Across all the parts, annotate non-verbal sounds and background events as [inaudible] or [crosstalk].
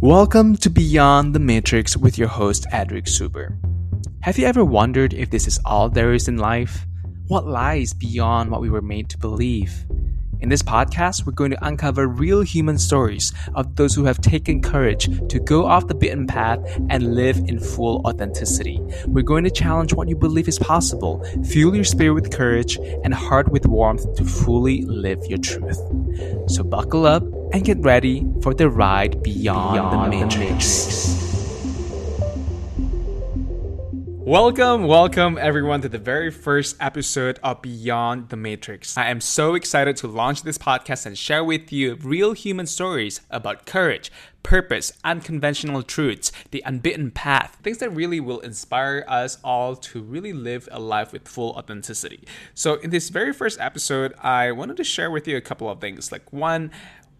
Welcome to Beyond the Matrix with your host, Edric Subur. Have you ever wondered if this is all there is in life? What lies beyond what we were made to believe? In this podcast, we're going to uncover real human stories of those who have taken courage to go off the beaten path and live in full authenticity. We're going to challenge what you believe is possible, fuel your spirit with courage, and heart with warmth to fully live your truth. So buckle up and get ready for the ride beyond, beyond the matrix. Welcome, welcome everyone to the very first episode of Beyond the Matrix. I am so excited to launch this podcast and share with you real human stories about courage, purpose, unconventional truths, the unbeaten path, things that really will inspire us all to really live a life with full authenticity. So, in this very first episode, I wanted to share with you a couple of things. Like, one,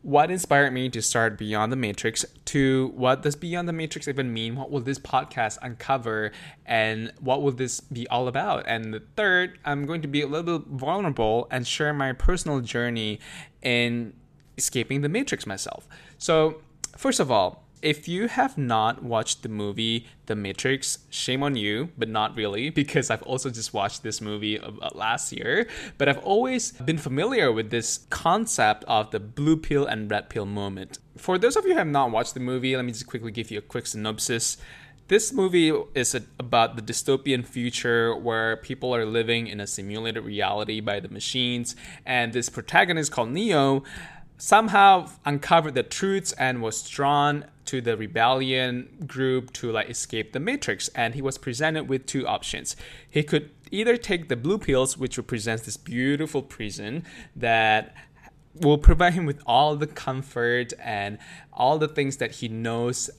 what inspired me to start Beyond the Matrix? To what does Beyond the Matrix even mean? What will this podcast uncover? And what will this be all about? And the third, I'm going to be a little vulnerable and share my personal journey in escaping the Matrix myself. So, first of all, if you have not watched the movie The Matrix, shame on you, but not really, because I've also just watched this movie uh, last year. But I've always been familiar with this concept of the blue pill and red pill moment. For those of you who have not watched the movie, let me just quickly give you a quick synopsis. This movie is about the dystopian future where people are living in a simulated reality by the machines, and this protagonist called Neo somehow uncovered the truths and was drawn to the rebellion group to like escape the matrix and he was presented with two options he could either take the blue pills which represents this beautiful prison that will provide him with all the comfort and all the things that he knows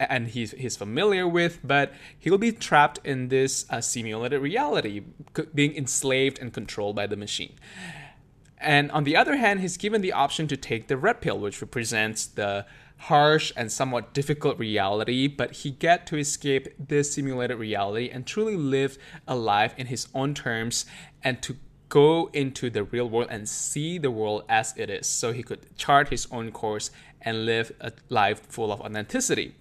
and he's, he's familiar with, but he'll be trapped in this uh, simulated reality, being enslaved and controlled by the machine. And on the other hand, he's given the option to take the red pill, which represents the harsh and somewhat difficult reality, but he get to escape this simulated reality and truly live a life in his own terms and to go into the real world and see the world as it is. So he could chart his own course and live a life full of authenticity.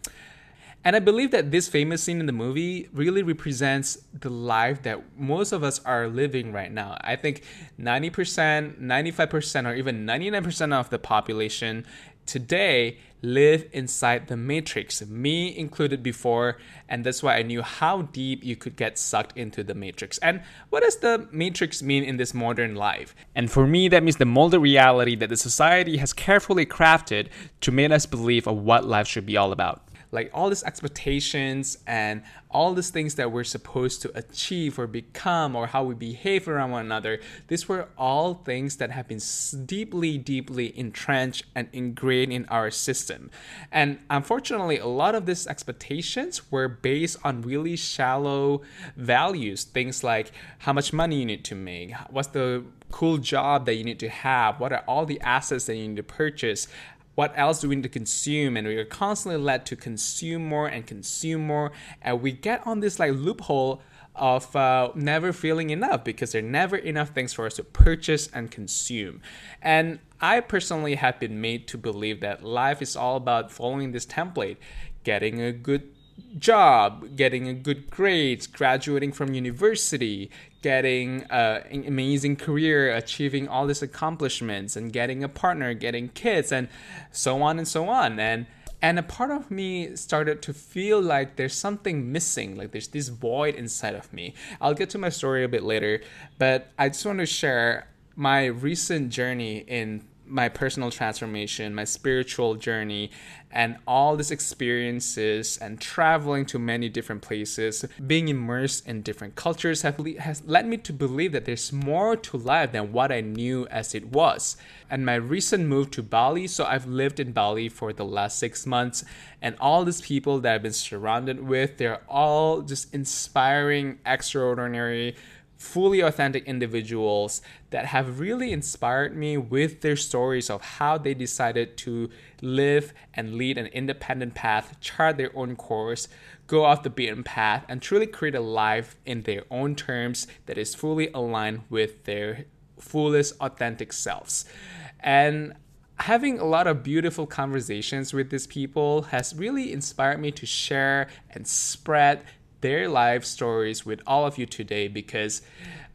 And I believe that this famous scene in the movie really represents the life that most of us are living right now. I think 90%, 95%, or even 99% of the population today live inside the matrix, me included before, and that's why I knew how deep you could get sucked into the matrix. And what does the matrix mean in this modern life? And for me, that means the molded reality that the society has carefully crafted to make us believe of what life should be all about like all these expectations and all these things that we're supposed to achieve or become or how we behave around one another these were all things that have been deeply deeply entrenched and ingrained in our system. And unfortunately a lot of these expectations were based on really shallow values things like how much money you need to make what's the cool job that you need to have what are all the assets that you need to purchase what else do we need to consume? And we are constantly led to consume more and consume more. And we get on this like loophole of uh, never feeling enough because there are never enough things for us to purchase and consume. And i personally have been made to believe that life is all about following this template getting a good job, getting a good grades, graduating from university, getting an amazing career, achieving all these accomplishments, and getting a partner, getting kids, and so on and so on. And and a part of me started to feel like there's something missing, like there's this void inside of me. I'll get to my story a bit later, but I just want to share my recent journey in my personal transformation, my spiritual journey, and all these experiences and traveling to many different places, being immersed in different cultures have le- has led me to believe that there's more to life than what I knew as it was. And my recent move to Bali, so I've lived in Bali for the last six months, and all these people that I've been surrounded with, they're all just inspiring, extraordinary fully authentic individuals that have really inspired me with their stories of how they decided to live and lead an independent path, chart their own course, go off the beaten path, and truly create a life in their own terms that is fully aligned with their fullest authentic selves. And having a lot of beautiful conversations with these people has really inspired me to share and spread their life stories with all of you today because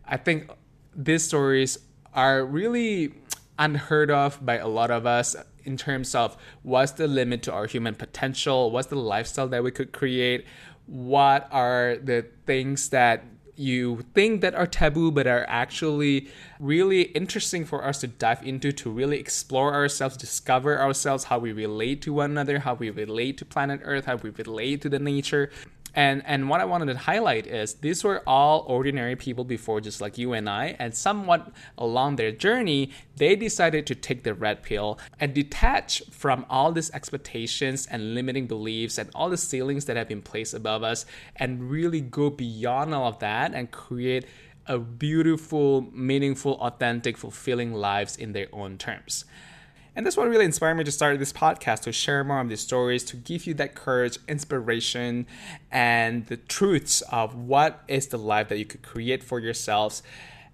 I think these stories are really unheard of by a lot of us in terms of what's the limit to our human potential, what's the lifestyle that we could create, what are the things that you think that are taboo but are actually really interesting for us to dive into to really explore ourselves discover ourselves how we relate to one another how we relate to planet earth how we relate to the nature and and what I wanted to highlight is these were all ordinary people before, just like you and I. And somewhat along their journey, they decided to take the red pill and detach from all these expectations and limiting beliefs and all the ceilings that have been placed above us, and really go beyond all of that and create a beautiful, meaningful, authentic, fulfilling lives in their own terms. And that's what really inspired me to start this podcast to share more of these stories, to give you that courage, inspiration, and the truths of what is the life that you could create for yourselves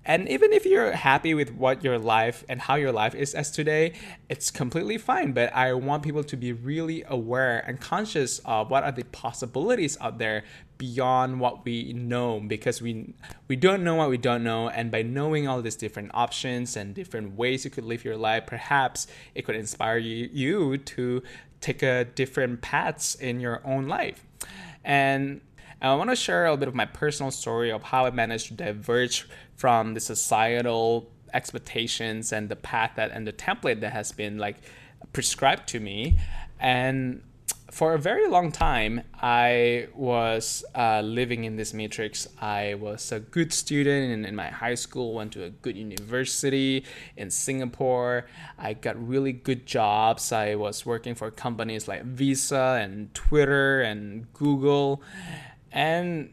and even if you're happy with what your life and how your life is as today, it's completely fine. But I want people to be really aware and conscious of what are the possibilities out there beyond what we know because we we don't know what we don't know and by knowing all these different options and different ways you could live your life perhaps it could inspire you, you to take a different paths in your own life and I want to share a bit of my personal story of how I managed to diverge from the societal expectations and the path that and the template that has been like prescribed to me. And for a very long time, I was uh, living in this matrix. I was a good student in, in, my high school, went to a good university in Singapore. I got really good jobs. I was working for companies like Visa and Twitter and Google. And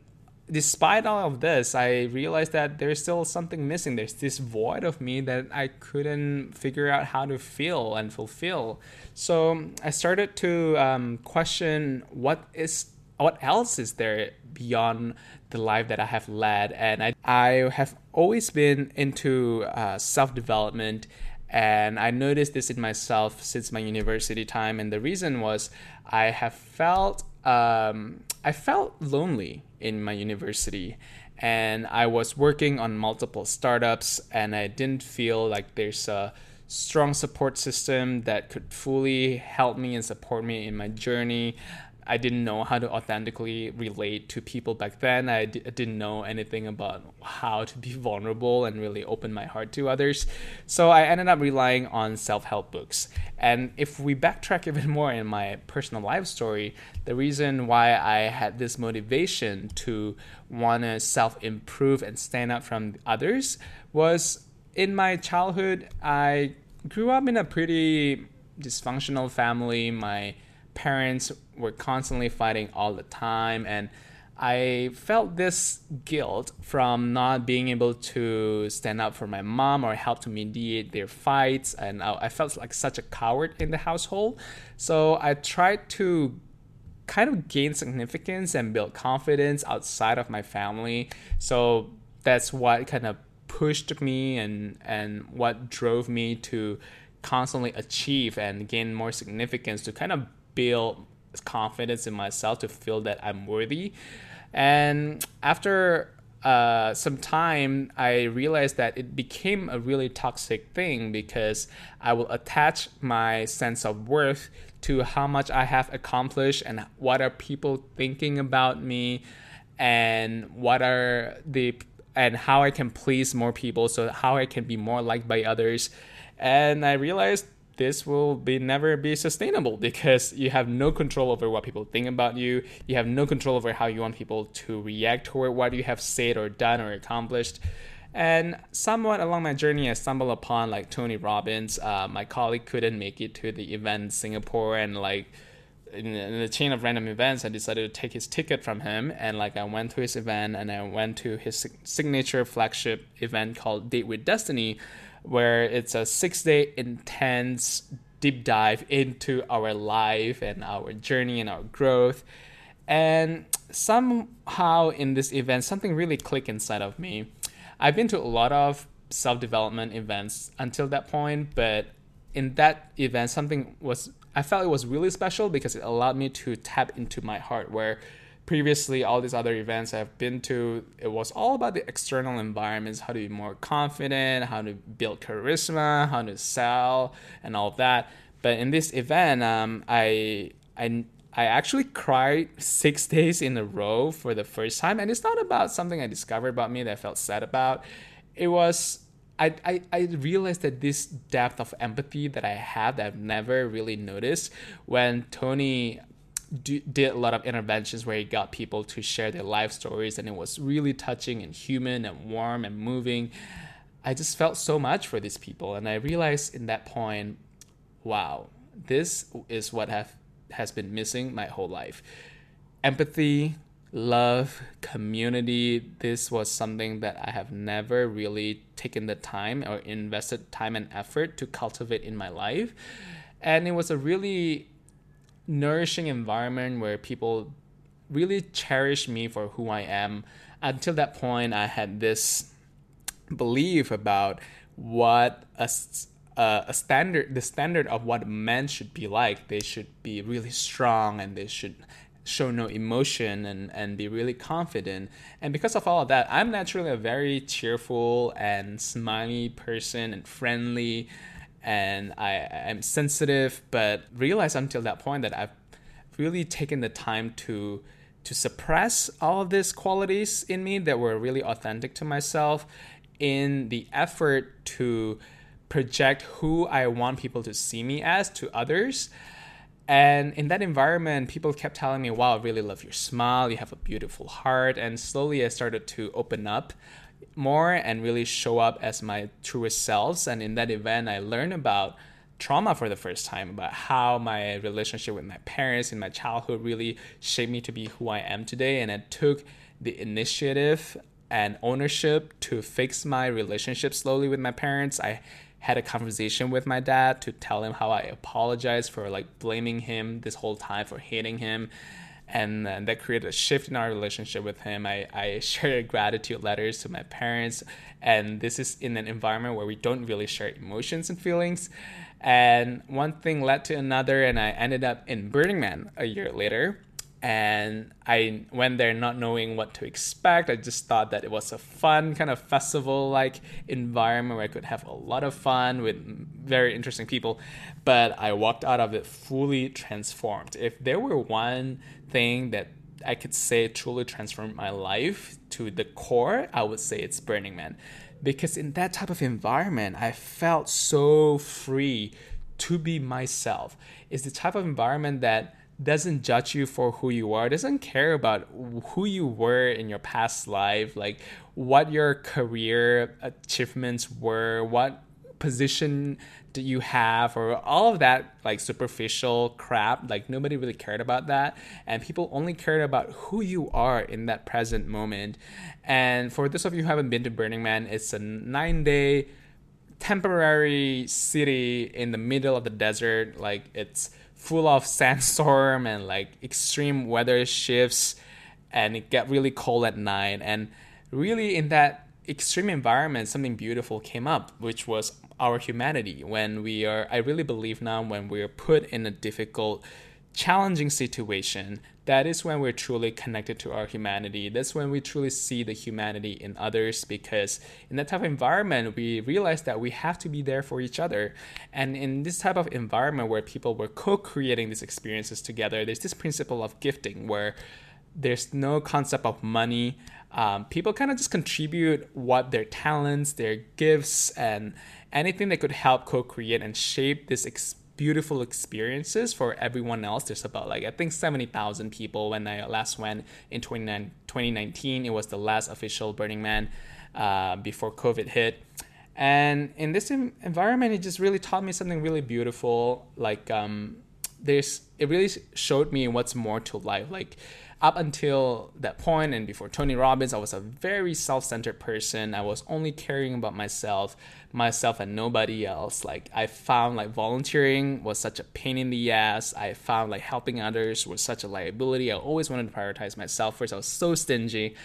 despite all of this, I realized that there's still something missing. There's this void of me that I couldn't figure out how to feel and fulfill. So I started to um, question what is what else is there beyond the life that I have led, and I I have always been into uh, self development. And I noticed this in myself since my university time, and the reason was I have felt um, I felt lonely in my university and I was working on multiple startups and I didn't feel like there's a strong support system that could fully help me and support me in my journey. I didn't know how to authentically relate to people back then. I d- didn't know anything about how to be [laughs] vulnerable and really open my heart to others. So I ended up relying on self help books. And if we backtrack [laughs] even more in my personal life story, the reason why I had this motivation to want to self improve and stand out from others was in my childhood, I grew up in a pretty dysfunctional family. My parents were constantly fighting all the time and I felt this guilt from not being able to stand up for my mom or help to mediate their fights. And I, felt like such a coward in the household. So I tried to kind of gain significance and build confidence outside of my family. So that's what kind of pushed me and, and what drove me to constantly achieve and gain more significance to kind of build confidence in myself to feel that I'm worthy. And after uh, some time, I realized that it became a really toxic thing because I will attach my sense of worth to how much I have accomplished and what are people thinking about me and what are the and how I can please more people so how I can be more liked by others. And I realized this will be never be sustainable because you have no control over what people think about you. You have no control over how you want people to react toward what you have said or done or accomplished. And somewhat along my journey, I stumbled upon like Tony Robbins. Uh, my colleague couldn't make it to the event in Singapore, and like in the chain of random events, I decided to take his ticket from him. And like I went to his event, and I went to his signature flagship event called Date with Destiny, where it's a six day intense deep dive into our life and our journey and our growth. And somehow in this event, something really clicked inside of me. I've been to a lot of self development events until that point, but in that event, something was I felt it was really special because it allowed me to tap into my heart where previously all these other events I've been to, it was all about the external environments, how to be more confident, how to build charisma, how to sell, and all that. But in this event, um, I I I actually cried six [laughs] days in a row for the first time, and it's not about something I discovered about me that I felt sad about. It was I, I, I realized that this depth of empathy that I have that I've never really noticed when Tony do, did a lot of interventions where he got people to share their life stories and it was really touching and human and warm and moving. I just felt so much for these people and I realized in that point, wow, this is what have has been missing my whole life. Empathy, love, community, this was something that I have never really taken the time or invested time and effort to cultivate in my life. And it was a really nourishing environment where people really cherish me for who I am. Until that point, I had this belief about what a, a standard, the standard of what men should be like. They should be really strong and they should show no emotion and, and be really confident. And because of all of that, I'm naturally a very cheerful and smiley person and friendly and I am sensitive, but realized until that point that I've really taken the time to to suppress all of these qualities in me that were really authentic to myself in the effort to project who I want people to see me as to others and in that environment, people kept telling me, wow, I really love your smile. You have a beautiful heart. And slowly I started to open up more and really show up as my truest selves. And in that event, I learned about trauma for the first time, about how my relationship with my parents in my childhood really shaped me to be who I am today. And I took the initiative and ownership to fix my relationship slowly with my parents. I had a conversation with my dad to tell him how I apologize for like blaming him this whole time for hating him. And, that created a shift in our relationship with him. I, I [laughs] shared gratitude letters to my parents, and this is in an environment where we don't really share emotions and feelings. And one thing led to another, and I ended up in Burning Man a year later and I went there not knowing what to expect. I just thought that it was a fun kind of festival like environment where I could have a lot of fun with very interesting people. But I walked out of it fully transformed. If there were one thing that I could say truly transformed my life to the core, I would say it's Burning Man. Because in that type of environment, I felt so free to be myself. It's the type of environment that doesn't judge you for who you are doesn't care about who you were in your past life like what your career achievements were what position do you have or all of that like superficial crap like nobody really cared about that. And people only cared about who you are in that present moment. And for those of you who haven't been to burning man it's a nine day temporary city in the middle of the desert. Like it's full of sandstorm and like extreme weather shifts and it got really cold at night. And really in that extreme environment something beautiful came up which was our humanity. When we are i really believe now when we're put in a difficult challenging situation, that is when we're truly connected to our humanity. That's when we truly see the humanity in others because in that type of environment, we realize that we have to be there for each other. And in this type of environment where people were co creating these experiences together, there's this principle of gifting where there's no concept of money. Um, people kind of just contribute what their talents, their gifts, and anything that could help co create and shape this experience beautiful experiences for everyone else. There's about like I think 70,000 people when I last went in 2019. It was the last official Burning Man uh, before COVID hit. And in this environment, it just really taught me something really beautiful. Like um, there's, it really showed me what's more to life. Like up until that point and before Tony Robbins, I was a very self-centered person. I was only caring about myself, myself and nobody else. Like I found like volunteering was such a pain in the ass. I found like helping others was such a liability. I always wanted to prioritize myself first. I was so stingy.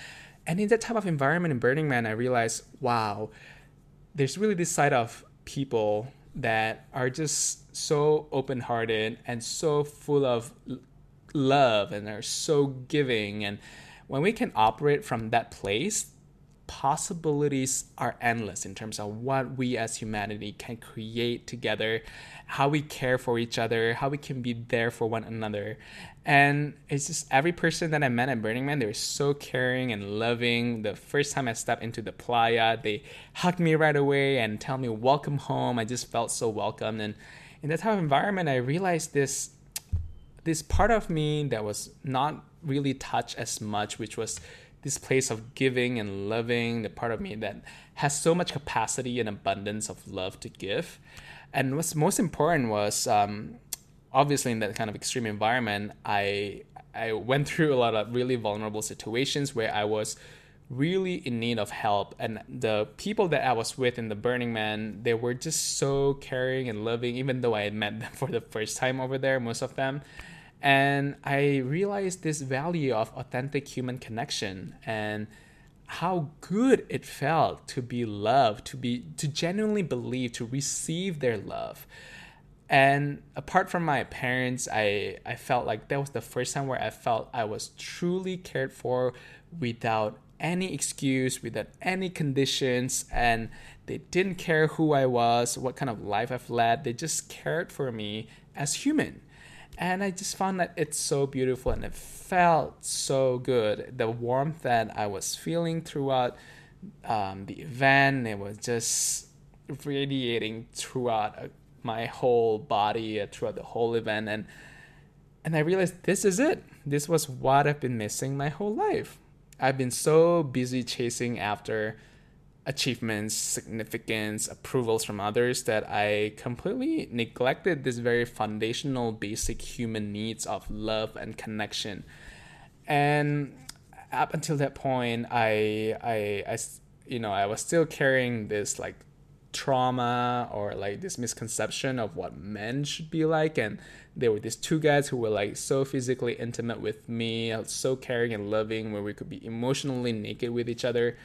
And in that type of environment in Burning Man, I realized, wow, there's really this side of people that are just so open hearted and so full of love and are so giving. And when we can operate from that place, possibilities are endless in terms of what we as humanity can create together, how we care for each other, how we can be there for one another. And it's just every person that I met at Burning Man, they were so caring and loving. The first time I stepped into the playa, they hugged me right away and tell me welcome home. I just felt so welcome. And in that type of environment, I realized this this part of me that was not really touched as much, which was this place of giving and loving, the part of me that has so much capacity and abundance of love to give. And what's most important was um, obviously in that kind of extreme environment, I I went [laughs] through a lot of really vulnerable situations where I was really in need of help and the people that I was with in the Burning Man they were just so caring and loving even though I had met them [laughs] for the first time over there most of them and I realized this value of authentic human connection and how good it felt to be loved, to be to genuinely believe, to receive their love. And apart from my parents, I, I felt like that was the first time where I felt I was truly cared for without any excuse, without any conditions, and they didn't care who I was, what kind of life I've led. They just cared for me as human and I just found that it's so beautiful and it felt so good. The warmth that I was feeling throughout um, the event, it was just radiating throughout uh, my whole body, uh, throughout the whole event, and and I realized this is it. This was what I've been missing my whole life. I've been so busy chasing after achievements, significance, approvals from others that I completely neglected this very foundational, basic human needs of love and connection. And up until that point, I, I, I, you know, I was still carrying this like trauma or like this misconception of what men should be like and there were these two guys who were like so physically intimate with me so caring and loving where we could be emotionally naked with each other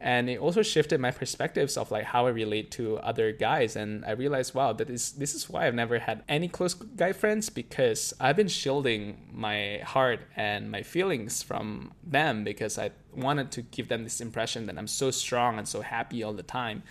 and it also shifted my perspectives of like how I relate to other guys and I realized wow that is this is why I've never had any close guy friends because I've been shielding my heart and my feelings from them because I wanted to give them this impression that I'm so strong and so happy all the time.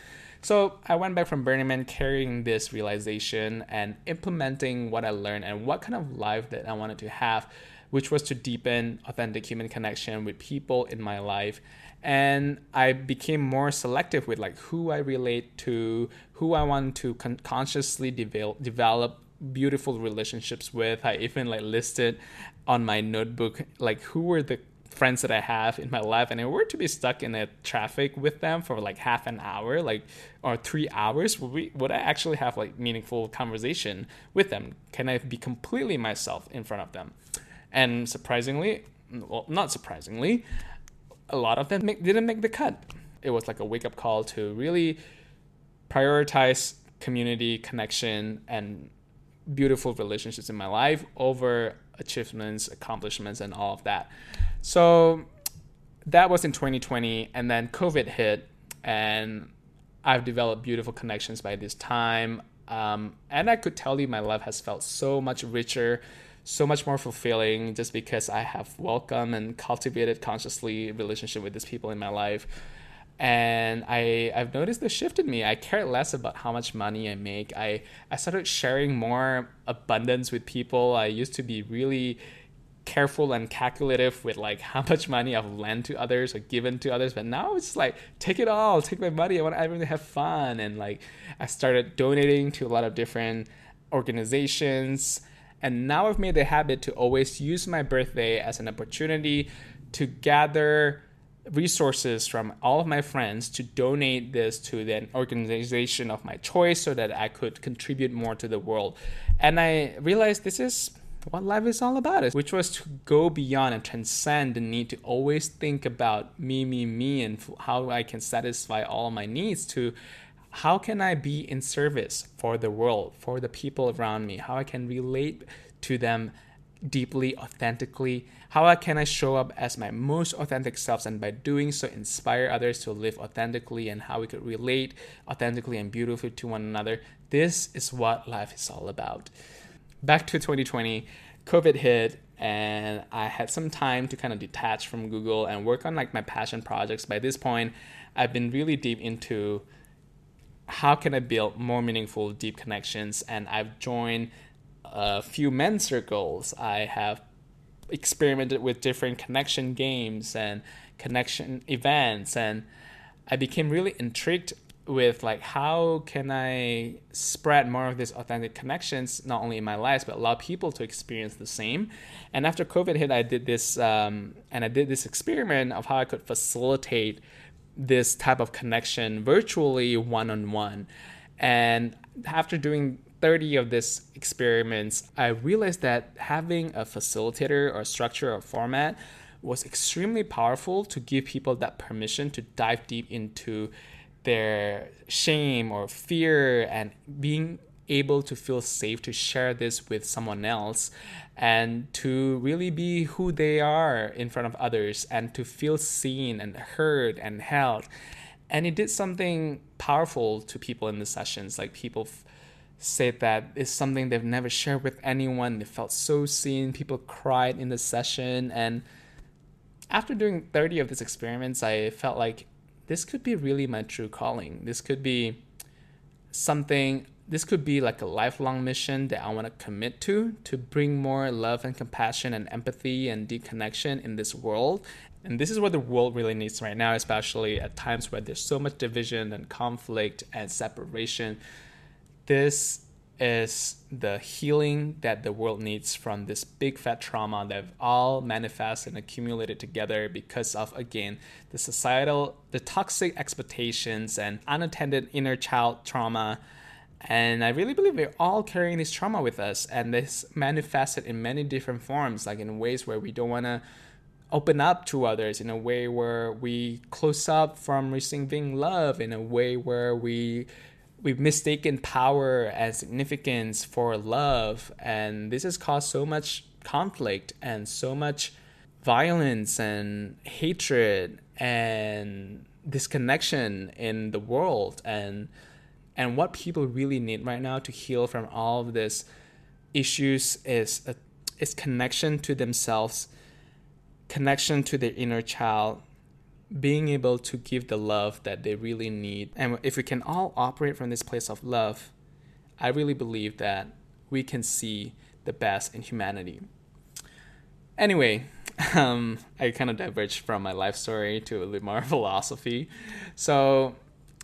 So I went back from Burning Man carrying this realization and implementing what I learned and what kind of life that I wanted to have, which was to deepen authentic human connection with people in my life and I became more selective with like who I relate to, who I want to con- consciously develop develop beautiful relationships with. I even like listed on my notebook like who were the friends that I have in my life, and if I were to be stuck in a traffic with them for like half an hour, like or three hours, would we would I actually have like meaningful conversation with them? Can I be completely myself in front of them? And surprisingly, well, not surprisingly, a lot of them make, didn't make the cut. It was like a wake up call to really prioritize community connection and beautiful relationships in my life over achievements, accomplishments, and all of that. So that was in 2020, and then COVID hit, and I've developed beautiful connections by this time. Um, and I could tell you my life has felt so much richer so much more fulfilling just because I have welcomed and cultivated consciously relationship with these people in my life. And I, I've noticed the shift in me. I care less about how much money I make. I, I started sharing more abundance with people. I used to be really careful and calculative with like how much money I've lent to others or given to others. But now it's like take it all, take my money. I want everyone to have fun. And like I started donating to a lot of different organizations and now I've made the habit to always use my birthday as an opportunity to gather resources from all of my friends to donate this to the organization of my choice so that I could contribute more to the world. And I realized this is what life is all about, is which was to go beyond and transcend the need to always think about me, me, me, and how I can satisfy all my needs to how can I be in service for the world, for the people around me, how I can relate to them deeply, authentically? How I can I show up as my most authentic selves and by doing so inspire others to live authentically and how we could relate authentically and beautifully to one another? This is what life is all about. Back to 2020, COVID hit and I had some time to kind of detach from Google and work on like my passion projects. By this point, I've been really deep into how can I build more meaningful, deep connections, and I've joined a few men's circles. I have experimented with different connection games and connection events, and I became really intrigued with like how can I spread more of these authentic connections not only in my life but allow people to experience the same. And after COVID hit, I did this um, and I did this experiment of how I could facilitate this type of connection virtually one on one. And after doing 30 of these experiments, I realized that having a facilitator or structure or format was extremely powerful to give people that permission to dive deep into their shame or fear and being able to feel safe to share this with someone else and to really be who they are in front of others and to feel seen and heard and held. And it did something powerful to people in the sessions. Like people f- said that it's something they've never shared with anyone. They felt so seen. People cried in the session. And after doing 30 of these experiments, I felt like this could be really my true calling. This could be something, this could be like a lifelong mission that I want to commit to, to bring more love and compassion and empathy and deep connection in this world. And this is what the world really needs right now, especially at times where there's so much division and conflict and separation. This is the healing that the world needs from this big fat trauma that have all manifest and accumulated together because of again the societal the toxic expectations and unattended inner child trauma and i really believe we're all carrying this trauma with us and this manifested in many different forms like in ways where we don't want to open up to others in a way where we close up from receiving love in a way where we we've mistaken power and significance for love. And this has caused so much conflict and so much violence and hatred and disconnection in the world. And and what people really need right now to heal from all of this issues is a, is connection to themselves connection to their inner child being able to give the love that they really need. And if we can all operate from this place of love, I really believe that we can see the best in humanity. Anyway, [laughs] um, I kind of diverged from my life story to a little more [laughs] philosophy. So,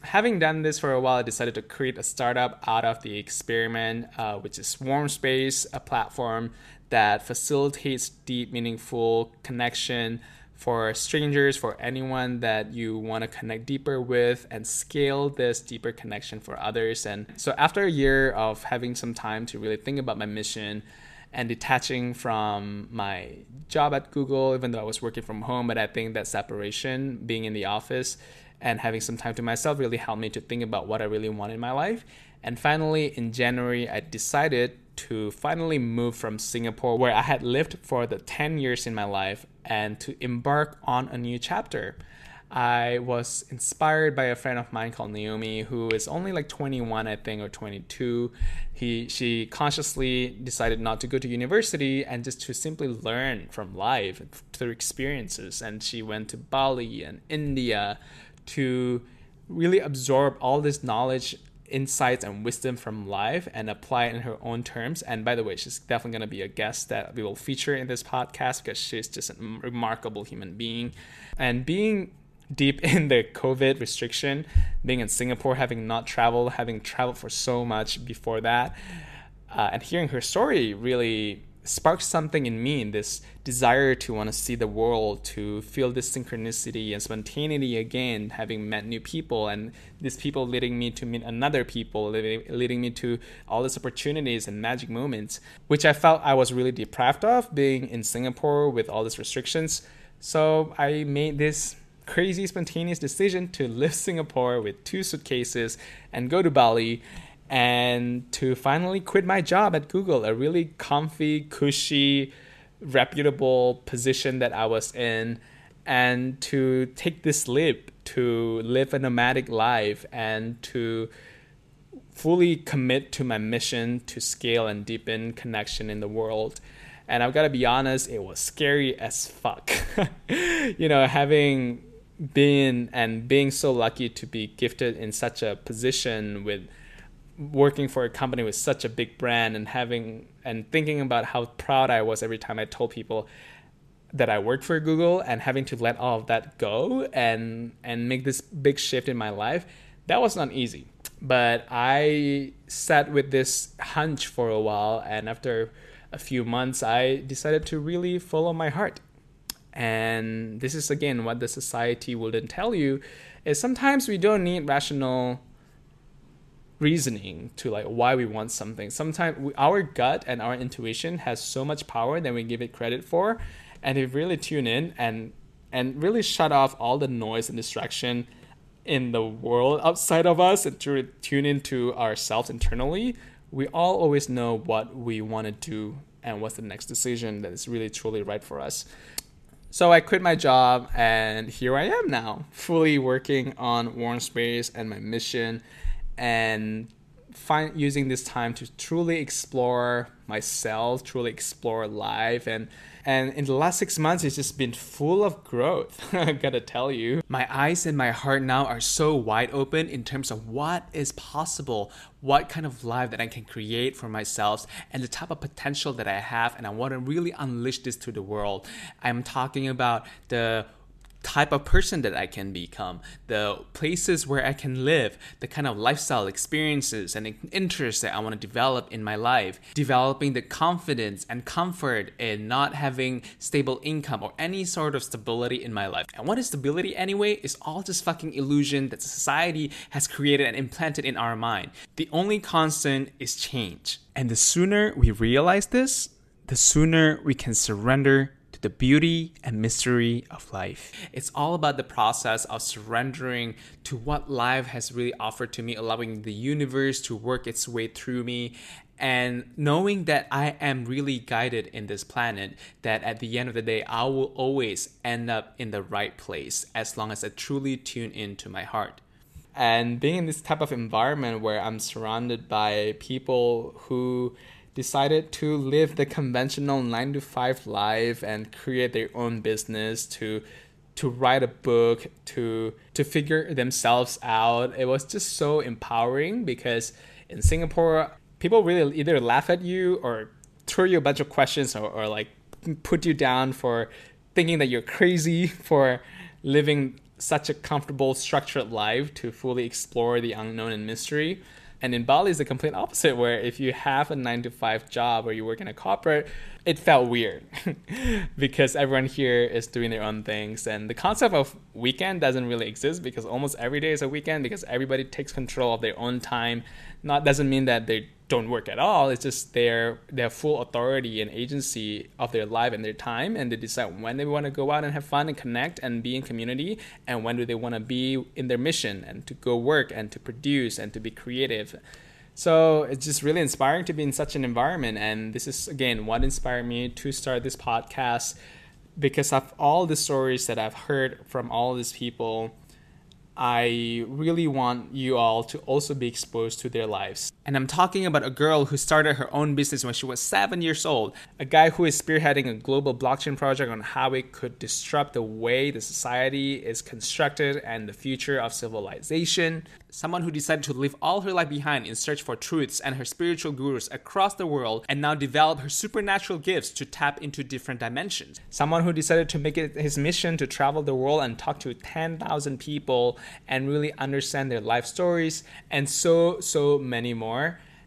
having done this for a while, I decided to create a startup out of the experiment, uh, which is Warm Space, a platform that facilitates deep, meaningful connection for strangers, for anyone that you want to connect deeper with, and scale this deeper connection for others. And so, after a year of having some time to really think about my mission and detaching from my job at Google, even though I was working from home, but I think that separation, being in the office, and having some time to myself really helped me to think about what I really want in my life. And finally, in January, I decided to finally move from Singapore, where I had lived for the 10 years in my life, and to embark on a new chapter. I was inspired by a friend of mine called Naomi, who is only like 21, I think, or 22. He, she consciously decided not to go to university and just to simply learn from life through experiences. And she went to Bali and India to really absorb all this knowledge insights and wisdom from life and apply it in her own terms. And by the way, she's definitely going to be a guest that we will feature in this podcast because she's just a remarkable human being. And being deep in the COVID restriction, being in Singapore, having not traveled, having traveled for so much before that, uh, and hearing her story really sparked something in me this desire to want to see the world to feel this synchronicity and spontaneity again having met new people and these people leading me to meet another people leading me to all these opportunities and magic moments which i felt i was really deprived of being in singapore with all these restrictions. So i made this crazy spontaneous decision to leave singapore with two suitcases and go to bali and to finally quit my job at Google, a really comfy, cushy, reputable position that I was in, and to take this leap to live a nomadic life and to fully commit to my mission to scale and deepen connection in the world. And I've got to be honest, it was scary as fuck. [laughs] you know, having been and being so lucky to be gifted in such a position with working for a company with such a big brand and having and thinking about how proud I was every time I told people that I worked for Google and having to let all of that go and and make this big shift in my life, that was not easy. But I sat with this hunch for a while and after a few months I decided to really follow my heart. And this is again what the society wouldn't tell you is sometimes we don't need rational reasoning to like why we want something. Sometimes our gut and our intuition has so much power than we give it credit for, and if we really tune in and and really shut off all the noise and distraction in the world outside of us and to tune into ourselves internally, we all always know what we want to do and what's the next decision that is really truly right for us. So I quit my job and here I am now, fully working on Warm Space and my mission and find using this time to truly explore myself, truly explore life and and in the last six months, it's just been full of growth. [laughs] I gotta tell you. My eyes and my heart now are so wide open in terms of what is possible, what kind of life that I can create for myself, and the type of potential that I have. And I wanna really unleash this to the world. I'm talking about the type of person that I can become, the places where I can live, the kind of lifestyle experiences and interests that I want to develop in my life, developing the confidence and comfort in not having stable income or any sort of stability in my life. And what is stability anyway? Is all just fucking illusion that society has created and implanted in our mind. The only constant is change. And the sooner we realize this, the sooner we can surrender the beauty and mystery of life. It's all about the process of surrendering to what life has really offered to me, allowing the universe to work its way through me, and knowing that I am really guided in this planet, that at the end of the day, I will always end up in the right place as long as I truly tune into my heart. And being in this type of environment where I'm surrounded by people who decided to live the conventional 9 to 5 life and create their own business to to write a book to to figure themselves out. It was just so empowering because in singapore people really either laugh at you or throw you a bunch of questions or, or like put you down for thinking that you're crazy [laughs] for living such a comfortable structured life to fully explore the unknown and mystery and in Bali, it's the complete opposite, where if you have a nine to five job or you work in a corporate, it felt weird [laughs] because everyone here is doing their own things. And the concept of weekend doesn't really exist because almost every day is a weekend because everybody takes control of their own time. Not doesn't mean that they don't work at all. It's just their their full authority and agency of their life and their time, and they decide when they want to go out and have fun and connect and be in community, and when do they want to be in their mission and to go work and to produce and to be creative. So it's just really inspiring to be in such an environment, and this is again what inspired me to start this podcast because of all the stories that I've heard from all these people I really want you all to also be exposed to their lives. And I'm talking about a girl who started her own business when she was seven years old, a guy who is spearheading a global blockchain project on how it could disrupt the way the society is constructed and the future of civilization, someone who decided to leave all her life behind in search for truths and her spiritual gurus across the world and now develop her supernatural gifts to tap into different dimensions. Someone who decided to make it his mission to travel the world and talk to 10,000 people and really understand their life stories and so, so many more.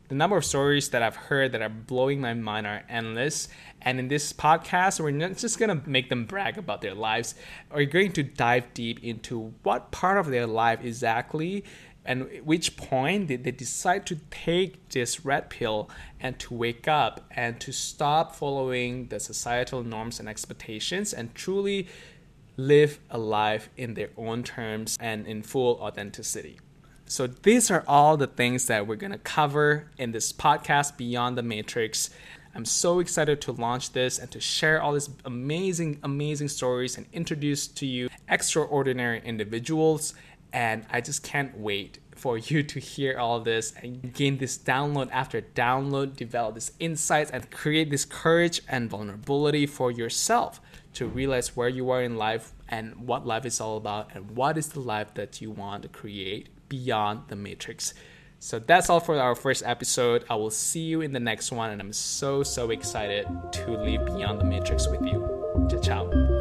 The number of stories that I've heard that are blowing my mind are endless. And in this podcast, we're not just going to make them brag about their lives. We're going to dive deep into what part of their life exactly and which point did they decide to take this red pill and to wake up and to stop following the societal norms and expectations and truly live a life in their own terms and in full authenticity So, these are all the things that we're going to cover in this podcast, Beyond the Matrix. I'm so excited to launch this and to share all these amazing, amazing stories and introduce to you extraordinary individuals. And I just can't wait for [laughs] you to hear all this and gain this download after download, develop this insights, and create this courage and vulnerability for yourself to realize where you are in life and what life is all about and what is the life that you want to create beyond the matrix. So that's all for our first episode. I will see you in the next one, and I'm so, so excited to live beyond the matrix with you. Ciao, ciao.